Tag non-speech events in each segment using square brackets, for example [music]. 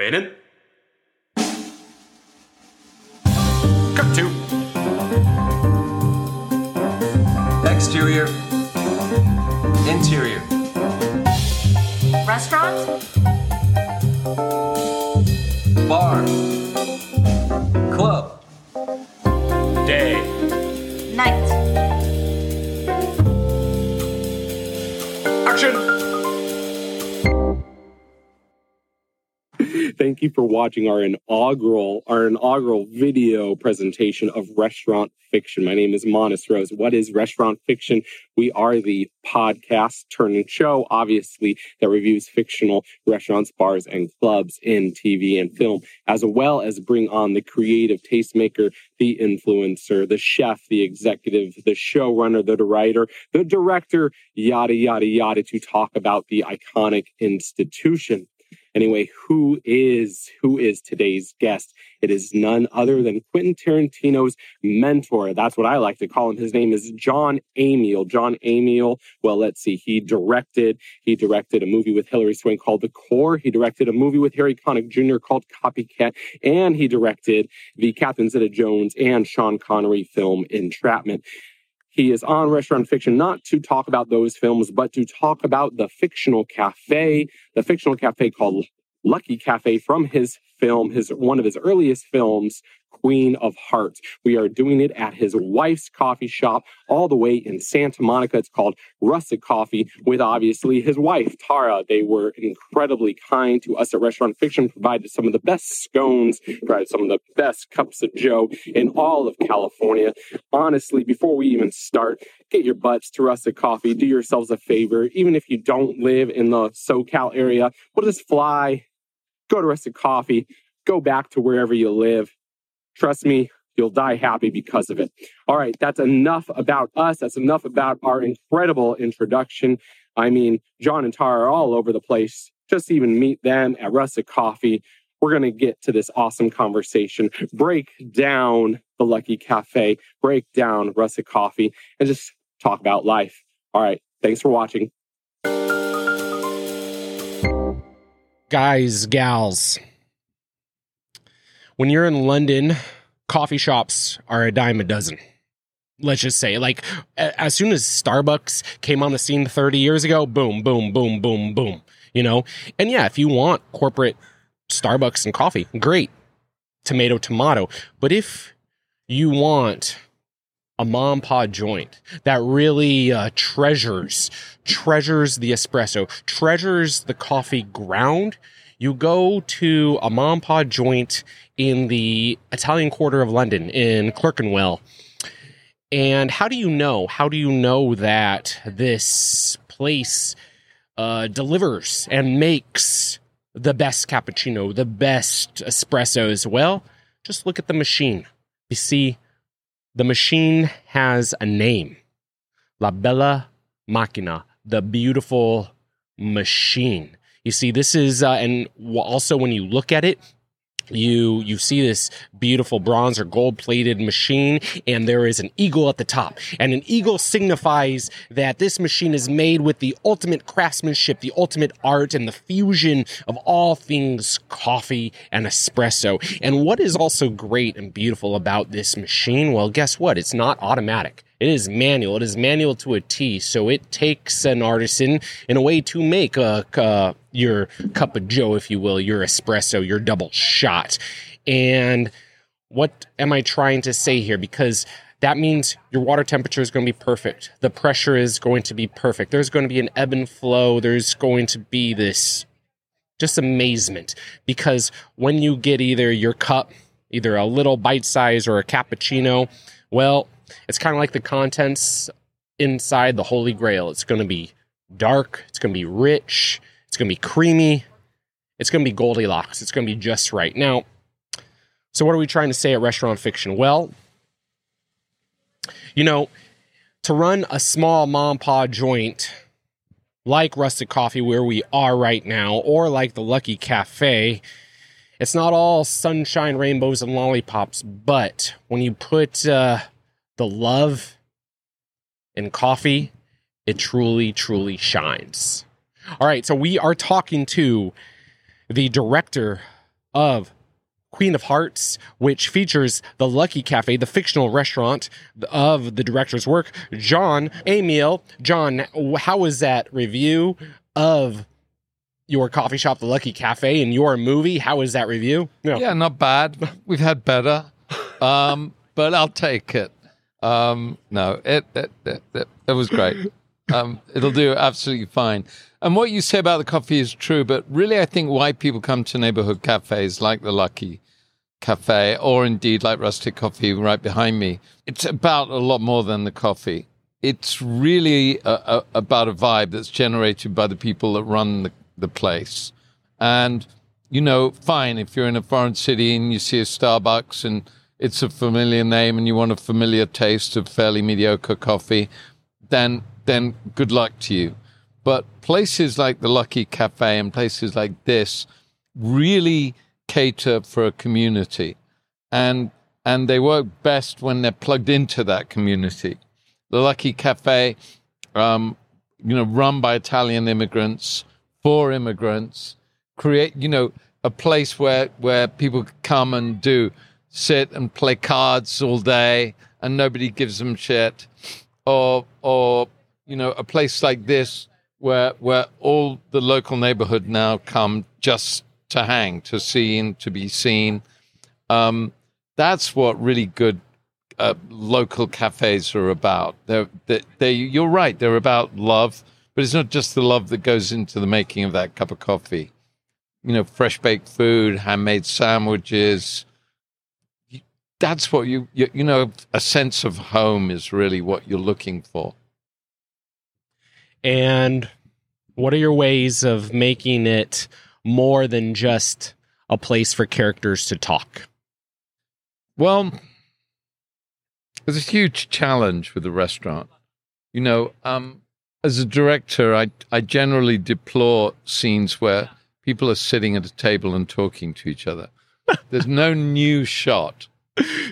Fade Cut two. Exterior. Interior. Restaurant? Bar. Club. Thank you for watching our inaugural, our inaugural video presentation of restaurant fiction. My name is Monis Rose. What is restaurant fiction? We are the podcast turning show, obviously, that reviews fictional restaurants, bars, and clubs in TV and film, as well as bring on the creative tastemaker, the influencer, the chef, the executive, the showrunner, the writer, the director, yada, yada, yada, to talk about the iconic institution. Anyway, who is who is today's guest? It is none other than Quentin Tarantino's mentor. That's what I like to call him. His name is Jon Amiel. Jon Amiel. Well, let's see. He directed. He directed a movie with Hilary Swank called The Core. He directed a movie with Harry Connick Jr. called Copycat, and he directed the Catherine Zeta-Jones and Sean Connery film Entrapment. He is on Restaurant Fiction not to talk about those films, but to talk about the fictional cafe, the fictional cafe called Lucky Cafe from his film, his one of his earliest films, Queen of Hearts. We are doing it at his wife's coffee shop all the way in Santa Monica. It's called Russet Coffee with obviously his wife, Tara. They were incredibly kind to us at Restaurant Fiction, provided some of the best scones, provided some of the best cups of Joe in all of California. Honestly, before we even start, get your butts to Russet Coffee. Do yourselves a favor. Even if you don't live in the SoCal area, we'll just fly, go to Russet Coffee, go back to wherever you live Trust me, you'll die happy because of it. All right, that's enough about us. That's enough about our incredible introduction. I mean, John and Tara are all over the place. Just even meet them at Russet Coffee. We're going to get to this awesome conversation, break down the Lucky Cafe, break down Russet Coffee, and just talk about life. All right, thanks for watching. Guys, gals, when you're in London, coffee shops are a dime a dozen. Let's just say, like, as soon as Starbucks came on the scene 30 years ago, boom, boom, boom, boom, boom, you know? And yeah, if you want corporate Starbucks and coffee, great. Tomato, tomato. But if you want a mom pod joint that really uh, treasures, treasures the espresso, treasures the coffee ground, you go to a mom pod joint in the Italian quarter of London in Clerkenwell. And how do you know? How do you know that this place uh, delivers and makes the best cappuccino, the best espressos? Well, just look at the machine. You see, the machine has a name La Bella Macchina, the beautiful machine. You see, this is, uh, and also when you look at it, you you see this beautiful bronze or gold plated machine and there is an eagle at the top. And an eagle signifies that this machine is made with the ultimate craftsmanship the ultimate art and the fusion of all things coffee and espresso. And what is also great and beautiful about this machine well guess what? It's not automatic it is manual. It is manual to a T. So it takes an artisan in a way to make a, uh, your cup of Joe, if you will, your espresso, your double shot. And what am I trying to say here? Because that means your water temperature is going to be perfect. The pressure is going to be perfect. There's going to be an ebb and flow. There's going to be this just amazement because when you get either your cup, either a little bite size or a cappuccino, well, it's kind of like the contents inside the Holy Grail. It's going to be dark, it's going to be rich, it's going to be creamy, it's going to be Goldilocks. It's going to be just right. Now, so what are we trying to say at Restaurant Fiction? Well, you know, to run a small mom pod joint like Russet Coffee, where we are right now, or like the Lucky Cafe, it's not all sunshine, rainbows, and lollipops. But when you put uh, the love in coffee, it truly, truly shines. All right, so we are talking to the director of Queen of Hearts, which features the Lucky Cafe, the fictional restaurant of the director's work. Jon, Amiel, Jon, how was that review of your coffee shop, the Lucky Cafe, and your movie? How was that review? No. Yeah, not bad. We've had better, um, but I'll take it. Um, no, it it, it it was great. [laughs] Um, it'll do absolutely fine. And what you say about the coffee is true, but really, I think why people come to neighborhood cafes like the Lucky Cafe, or indeed like Russet Coffee right behind me, it's about a lot more than the coffee. It's really a, a, about a vibe that's generated by the people that run the, the place. And, you know, fine, if you're in a foreign city and you see a Starbucks and it's a familiar name and you want a familiar taste of fairly mediocre coffee, then then good luck to you. But places like the Lucky Cafe and places like this really cater for a community. And and they work best when they're plugged into that community. The Lucky Cafe, um, you know, run by Italian immigrants for immigrants, create, you know, a place where where people come and do sit and play cards all day and nobody gives them shit. Or or you know, a place like this where where all the local neighborhood now come just to hang, to see and to be seen. Um, that's what really good uh, local cafes are about. They're, they they you're right. They're about love, but it's not just the love that goes into the making of that cup of coffee. You know, fresh baked food, handmade sandwiches. That's what you, you you know. A sense of home is really what you're looking for. And what are your ways of making it more than just a place for characters to talk? Well, there's a huge challenge with the restaurant. You know, um, as a director, I I generally deplore scenes where people are sitting at a table and talking to each other. [laughs] There's no new shot.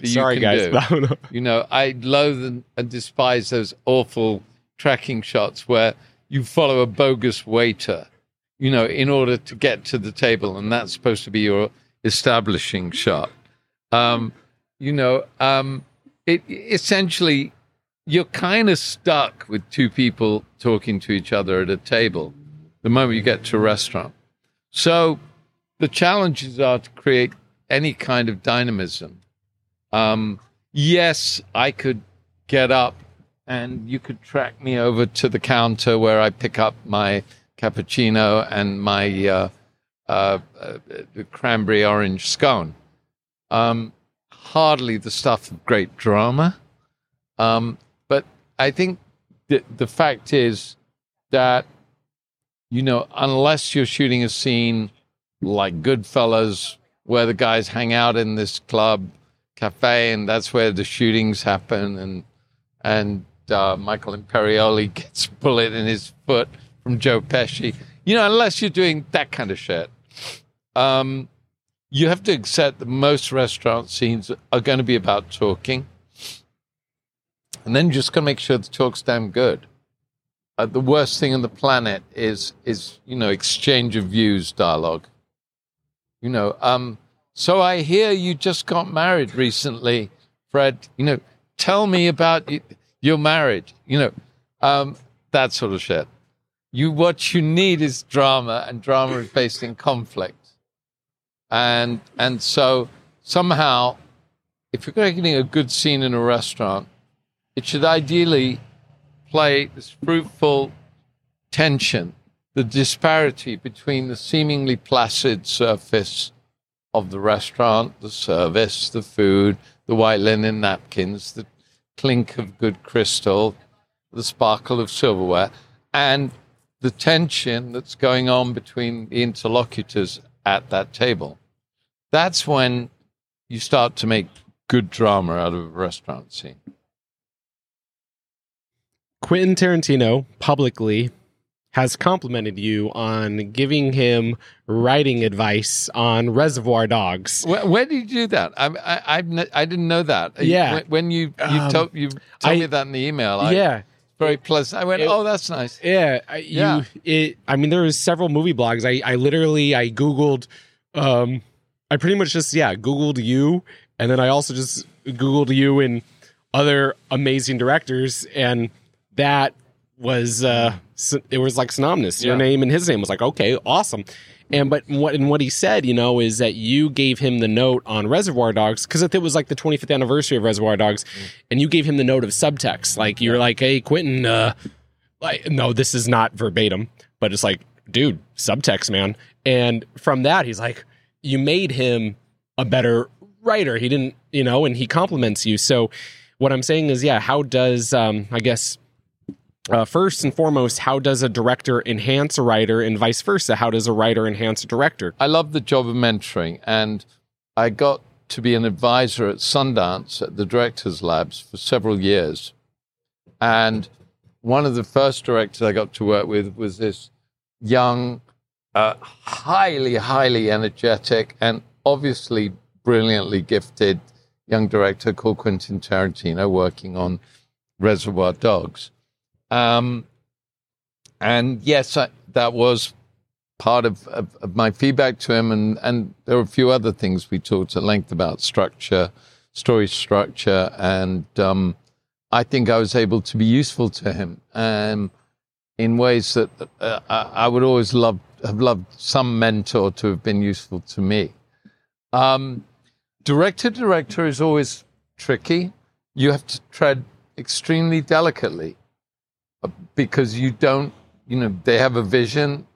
Sorry, guys. do. [laughs] You know, I loathe and, and despise those awful tracking shots where you follow a bogus waiter, you know, in order to get to the table, and that's supposed to be your establishing shot. Um, you know, um, it essentially you're kind of stuck with two people talking to each other at a table the moment you get to a restaurant. So the challenges are to create any kind of dynamism. Um, yes, I could get up and you could track me over to the counter where I pick up my cappuccino and my uh, uh, uh, cranberry orange scone. Um, hardly the stuff of great drama. Um, but I think the, the fact is that, you know, unless you're shooting a scene like Goodfellas, where the guys hang out in this club cafe and that's where the shootings happen and and uh, Michael Imperioli [laughs] gets a bullet in his foot from Joe Pesci. You know, unless you're doing that kind of shit, um, you have to accept that most restaurant scenes are going to be about talking. And then you just got to make sure the talk's damn good. Uh, the worst thing on the planet is, is you know, exchange of views dialogue. You know, um, so I hear you just got married recently, Fred. You know, tell me about your marriage. You know, um, that sort of shit. You what you need is drama, and drama is based in conflict. And and so somehow, if you're getting a good scene in a restaurant, it should ideally play this fruitful tension, the disparity between the seemingly placid surface of the restaurant, the service, the food, the white linen napkins, the clink of good crystal, the sparkle of silverware, and the tension that's going on between the interlocutors at that table. That's when you start to make good drama out of a restaurant scene. Quentin Tarantino publicly has complimented you on giving him writing advice on Reservoir Dogs. Where, where did you do that? I, I, I've ne- I didn't know that. Yeah. When, when you you Um, told you told I- me that in the email, I, yeah, very pleasant. I went, It- oh, that's nice. yeah. I- Yeah. You, it. I mean, there was several movie blogs. I, I literally, I googled, um, I pretty much just yeah Googled you, and then I also just Googled you and other amazing directors, and that was uh it was like synonymous. Your Yeah. name and his name was like okay, awesome. And but what and what he said, you know, is that you gave him the note on Reservoir Dogs because it was like the 25th anniversary of Reservoir Dogs, and you gave him the note of subtext. Like you were like, "Hey, Quentin, uh, like no, this is not verbatim, but it's like, dude, subtext, man." And from that, he's like, "You made him a better writer." He didn't, you know, and he compliments you. So what I'm saying is, yeah, how does um, I guess uh, first and foremost, how does a director enhance a writer, and vice versa? How does a writer enhance a director? I love the job of mentoring, and I got to be an advisor at Sundance at the Directors Labs for several years. And one of the first directors I got to work with was this young, uh, highly, highly energetic, and obviously brilliantly gifted young director called Quentin Tarantino, working on Reservoir Dogs. Um, and yes, I, that was part of, of, of my feedback to him. And, and there were a few other things we talked at length about structure, story structure. And um, I think I was able to be useful to him um, in ways that uh, I, would always love, have loved some mentor to have been useful to me. Um, director director is always tricky. You have to tread extremely delicately because you don't, you know, they have a vision,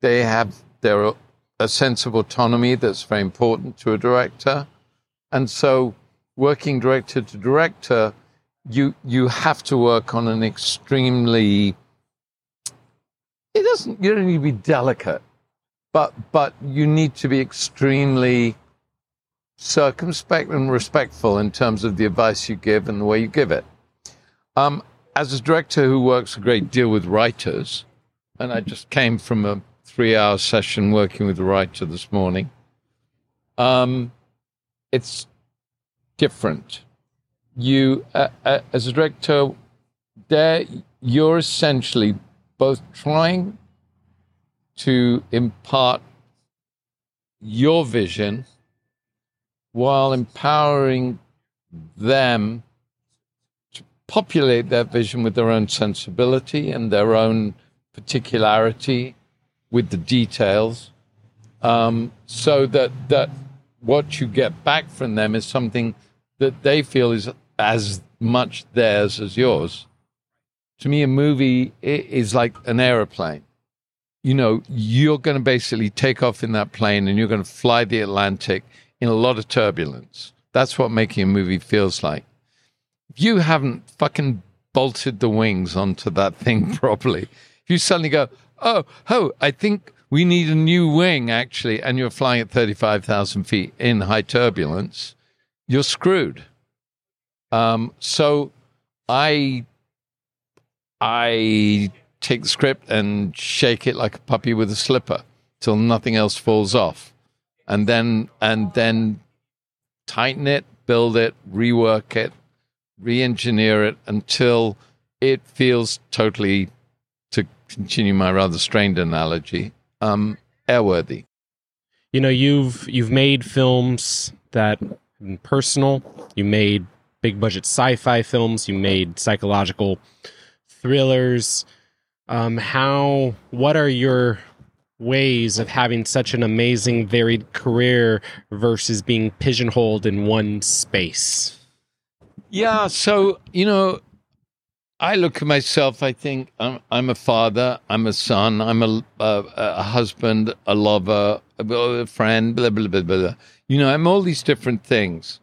they have their a sense of autonomy that's very important to a director, and so working director to director, you you have to work on an extremely. It doesn't. You don't need to be delicate, but but you need to be extremely circumspect and respectful in terms of the advice you give and the way you give it. Um, as a director who works a great deal with writers, and I just came from a three-hour session working with a writer this morning. Um, it's different. You, uh, uh, as a director, there you're essentially both trying to impart your vision while empowering them populate that vision with their own sensibility and their own particularity with the details um, so that that what you get back from them is something that they feel is as much theirs as yours. To me a movie is like an aeroplane. You know you're going to basically take off in that plane and you're going to fly the atlantic in a lot of turbulence. That's what making a movie feels like you haven't fucking bolted the wings onto that thing [laughs] properly. If you suddenly go oh oh i think we need a new wing actually and you're flying at 35000 feet in high turbulence you're screwed. Um, so i i take the script and shake it like a puppy with a slipper till nothing else falls off. And then and then tighten it build it rework it re-engineer it until it feels totally to continue my rather strained analogy um airworthy. You know you've you've made films that personal. You made big budget sci-fi films. You made psychological thrillers. Um how what are your ways of having such an amazing varied career versus being pigeonholed in one space Yeah, so you know, I look at myself. I think I'm, I'm a father. I'm a son. I'm a, a, a husband, a lover, a, a friend. Blah blah blah blah. You know, I'm all these different things.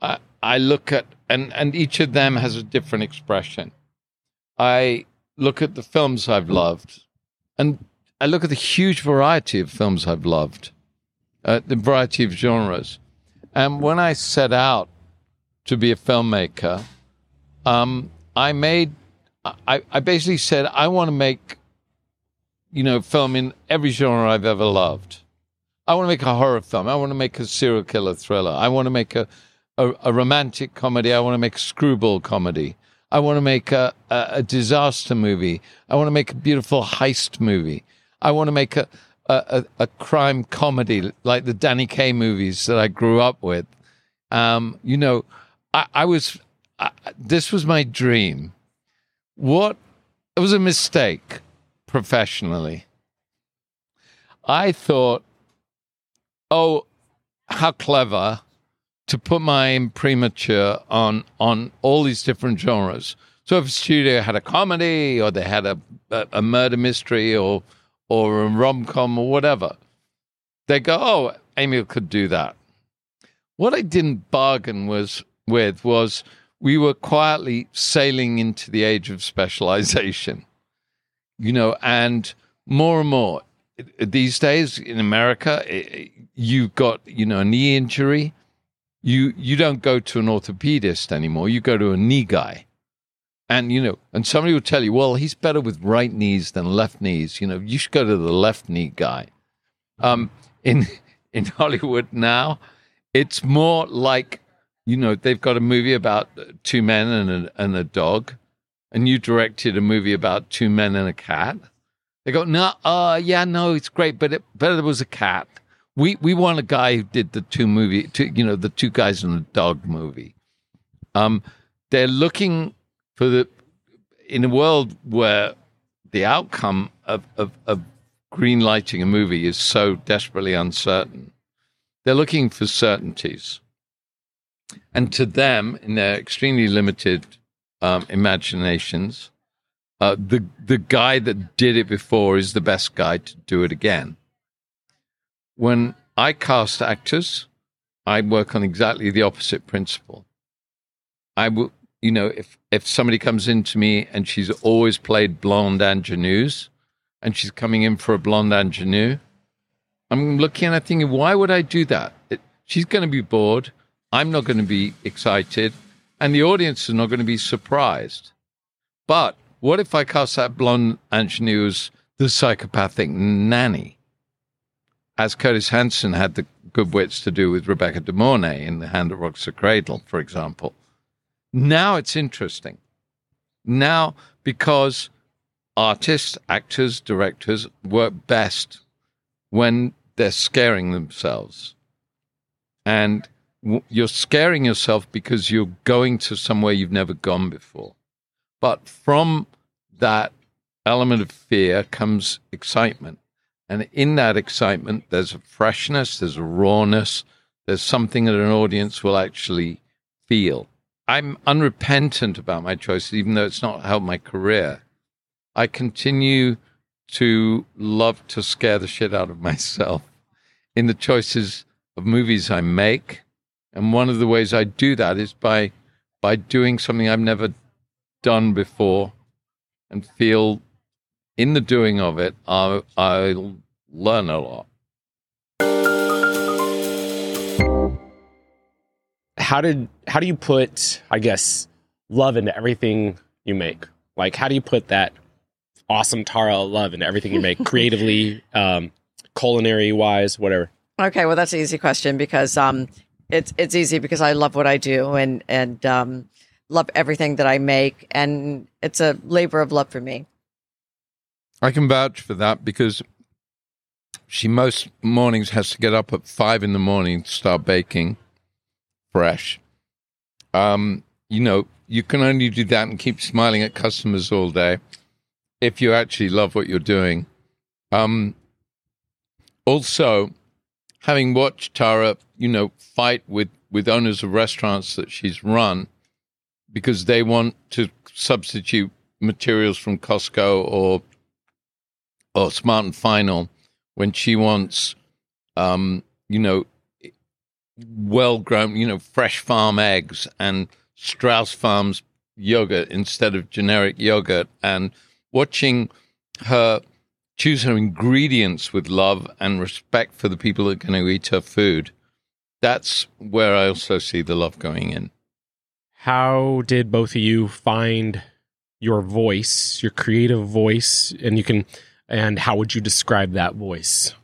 I I look at and and each of them has a different expression. I look at the films I've loved, and I look at the huge variety of films I've loved, uh, the variety of genres. And when I set out to be a filmmaker, um, I made, I, I basically said, I want to make, you know, film in every genre I've ever loved. I want to make a horror film. I want to make a serial killer thriller. I want to make a, a, a romantic comedy. I want to make a screwball comedy. I want to make a, a, a disaster movie. I want to make a beautiful heist movie. I want to make a, a, a, crime comedy like the Danny Kaye movies that I grew up with. Um, you know, I, I was I, this was my dream. What it was a mistake professionally. I thought, oh, how clever to put my imprimatur on on all these different genres. So if a studio had a comedy or they had a a, a murder mystery or or a rom com or whatever, they go, oh, Amy could do that. What I didn't bargain was with was we were quietly sailing into the age of specialization, you know, and more and more these days in America, you've got you know a knee injury, you you don't go to an orthopedist anymore. You go to a knee guy, and you know, and somebody will tell you, well, he's better with right knees than left knees. You know, you should go to the left knee guy. Um, in [laughs] in Hollywood now, it's more like you know they've got a movie about two men and a, and a dog, and you directed a movie about two men and a cat. They go, no, uh, yeah, no, it's great, but it, but it was a cat. We we want a guy who did the two movie, two, you know, the two guys in the dog movie. Um, they're looking for the in a world where the outcome of, of, of green lighting a movie is so desperately uncertain. They're looking for certainties. And to them, in their extremely limited um, imaginations, uh, the the guy that did it before is the best guy to do it again. When I cast actors, I work on exactly the opposite principle. I will, you know, if if somebody comes in to me and she's always played blonde ingenues, and she's coming in for a blonde ingenue, I'm looking at thinking, why would I do that? It, she's going to be bored. I'm not going to be excited, and the audience is not going to be surprised. But what if I cast that blonde ingenue as the psychopathic nanny? As Curtis Hanson had the good wits to do with Rebecca De Mornay in The Hand That Rocks the Cradle, for example. Now it's interesting. Now, because artists, actors, directors work best when they're scaring themselves. And you're scaring yourself because you're going to somewhere you've never gone before. But from that element of fear comes excitement. And in that excitement, there's a freshness, there's a rawness, there's something that an audience will actually feel. I'm unrepentant about my choices, even though it's not helped my career. I continue to love to scare the shit out of [laughs] myself in the choices of movies I make. And one of the ways I do that is by by doing something I've never done before and feel in the doing of it, I, I learn a lot. How did how do you put I guess love into everything you make? Like how do you put that awesome Tara love into everything you make [laughs] creatively, um, culinary wise, whatever? Okay, well that's an easy question because um, it's it's easy because I love what I do and and um, love everything that I make, and it's a labor of love for me. I can vouch for that because she most mornings has to get up at five in the morning to start baking fresh. Um, you know, you can only do that and keep smiling at customers all day if you actually love what you're doing. Um, also, having watched Tara, you know, fight with with owners of restaurants that she's run because they want to substitute materials from Costco or or Smart and Final when she wants, um, you know, well grown, you know, fresh farm eggs and Strauss Farms yogurt instead of generic yogurt, and watching her choose her ingredients with love and respect for the people that are going to eat her food. That's where I also see the love going in. How did both of you find your voice, your creative voice, and you can and how would you describe that voice?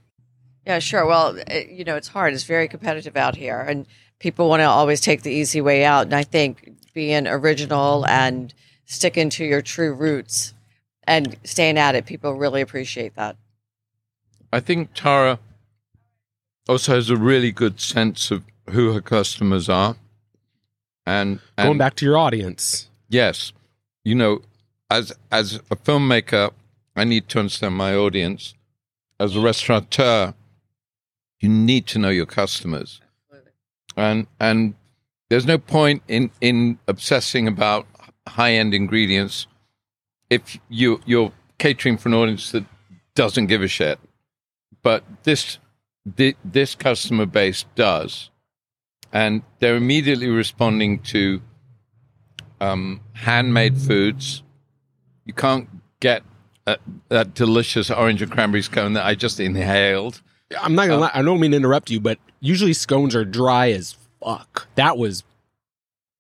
Yeah, sure. Well, it, you know, it's hard. It's very competitive out here, and people want to always take the easy way out. And I think being original and sticking to your true roots and staying at it, people really appreciate that. I think Tara also has a really good sense of who her customers are. And, and Going back to your audience. yes, you know, as as a filmmaker, I need to understand my audience. As a restaurateur, you need to know your customers. And and there's no point in in obsessing about high end ingredients if you you're catering for an audience that doesn't give a shit. But this thi- this customer base does, and they're immediately responding to um, handmade foods. You can't get a, that delicious orange and cranberry scone that I just inhaled. I'm not gonna lie, I don't mean to interrupt you, but usually scones are dry as fuck. That was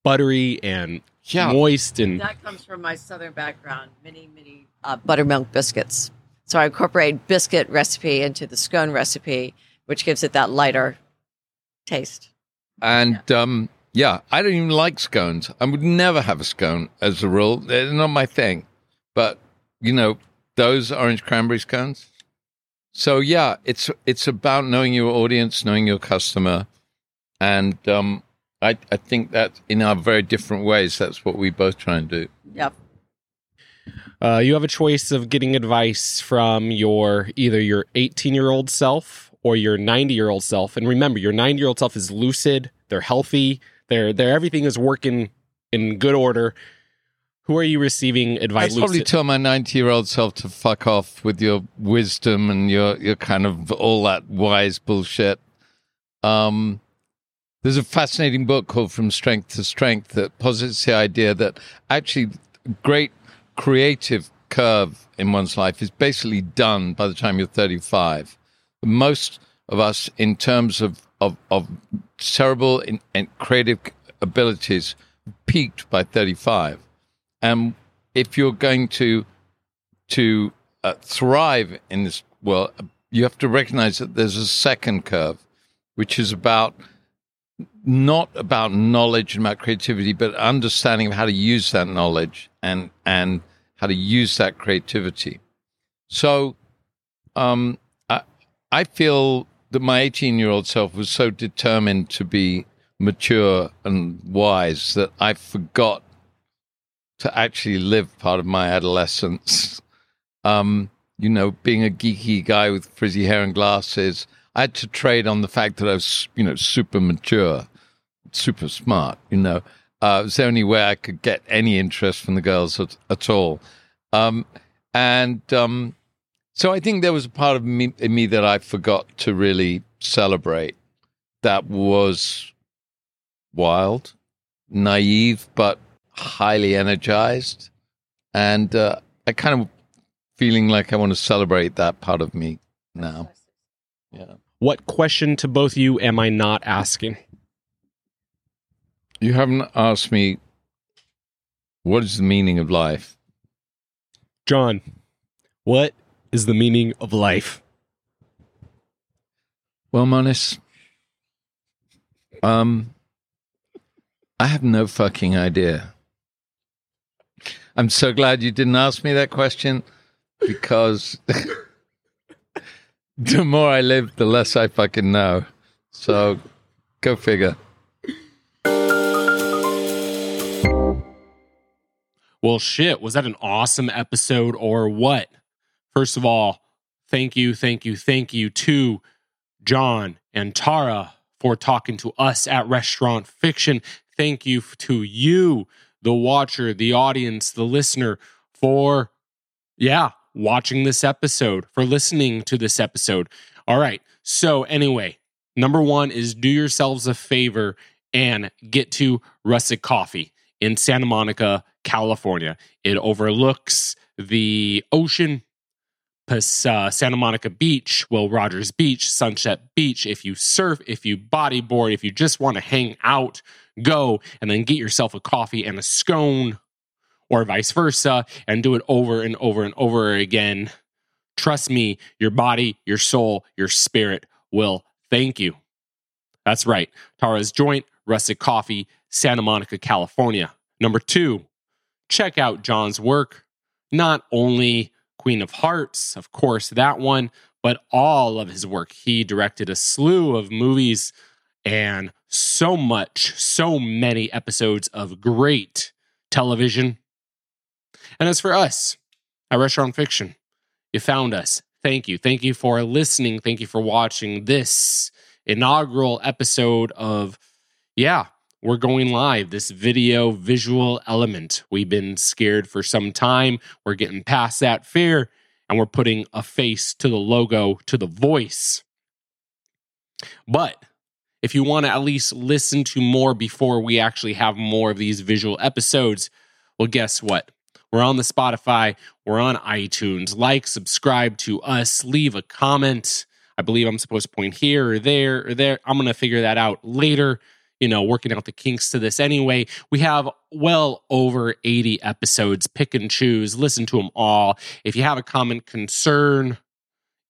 buttery and Yeah. moist and That comes from my southern background. Many, many uh, buttermilk biscuits. So I incorporate biscuit recipe into the scone recipe, which gives it that lighter taste. And um, yeah, I don't even like scones. I would never have a scone as a rule. They're not my thing. But you know, those orange cranberry scones. So yeah, it's it's about knowing your audience, knowing your customer, and um, I I think that in our very different ways, that's what we both try and do. Yep. Uh, you have a choice of getting advice from your either your 18 year old self or your 90 year old self. And remember, your 90 year old self is lucid. They're healthy. They're, they're everything is working in good order. Who are you receiving advice? I'd probably lucid? tell my ninety-year-old self to fuck off with your wisdom and your your kind of all that wise bullshit. Um, there's a fascinating book called From Strength to Strength that posits the idea that actually great creative curve in one's life is basically done by the time you're 35. Most of us, in terms of of, of cerebral and, and creative abilities, peaked by 35. And if you're going to to uh, thrive in this world, you have to recognize that there's a second curve, which is about not about knowledge and about creativity, but understanding of how to use that knowledge and and how to use that creativity. So, um, I I feel that my 18 year old self was so determined to be mature and wise that I forgot to actually live part of my adolescence. [laughs] Um, you know, being a geeky guy with frizzy hair and glasses, I had to trade on the fact that I was, you know, super mature, super smart. You know, uh, it was the only way I could get any interest from the girls at, at all. Um, and um, so I think there was a part of me, in me that I forgot to really celebrate. That was wild, naive, but highly energized, and uh, I kind of feeling like I want to celebrate that part of me now. Yeah. What question to both you am I not asking? You haven't asked me what is the meaning of life. Jon, what is the meaning of life? Well, Monis, um, I have no fucking idea. I'm so glad you didn't ask me that question because [laughs] [laughs] the more I live, the less I fucking know. So go figure. Well, shit, was that an awesome episode or what? First of all, thank you, thank you, thank you to Jon and Tara for talking to us at Restaurant Fiction. Thank you to you, the watcher, the audience, the listener, for, yeah, watching this episode, for listening to this episode. All right. So, anyway, number one is do yourselves a favor and get to Russet Coffee in Santa Monica, California. It overlooks the ocean, uh, Santa Monica Beach, Will Rogers Beach, Sunset Beach. If you surf, if you bodyboard, if you just want to hang out, go and then get yourself a coffee and a scone or vice versa and do it over and over and over again. Trust me, your body, your soul, your spirit will thank you. That's right. Tara's Joint, Russet Coffee, Santa Monica, California. Number two, check out Jon's work. Not only Queen of Hearts, of course, that one, but all of his work. He directed a slew of movies and so much, so many episodes of great television. And as for us at Restaurant Fiction, you found us. Thank you. Thank you for listening. Thank you for watching this inaugural episode of, yeah, we're going live. This video visual element. We've been scared for some time. We're getting past that fear and we're putting a face to the logo, to the voice. But if you want to at least listen to more before we actually have more of these visual episodes, well, guess what? We're on the Spotify, we're on iTunes. Like, subscribe to us, leave a comment. I believe I'm supposed to point here or there or there. I'm going to figure that out later. You know, working out the kinks to this anyway. We have well over 80 episodes. Pick and choose, listen to them all. If you have a comment, concern,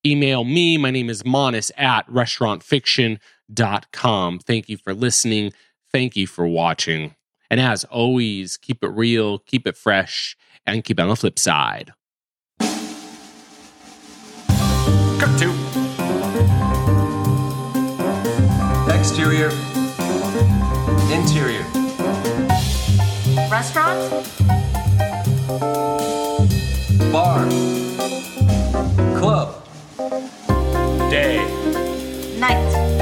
email me. My name is Monis at restaurantfiction.com. Thank you for listening. Thank you for watching. And as always, keep it real, keep it fresh, and keep on the flip side. Cut to Exterior. Interior. Restaurant? Bar. Club. day. Night.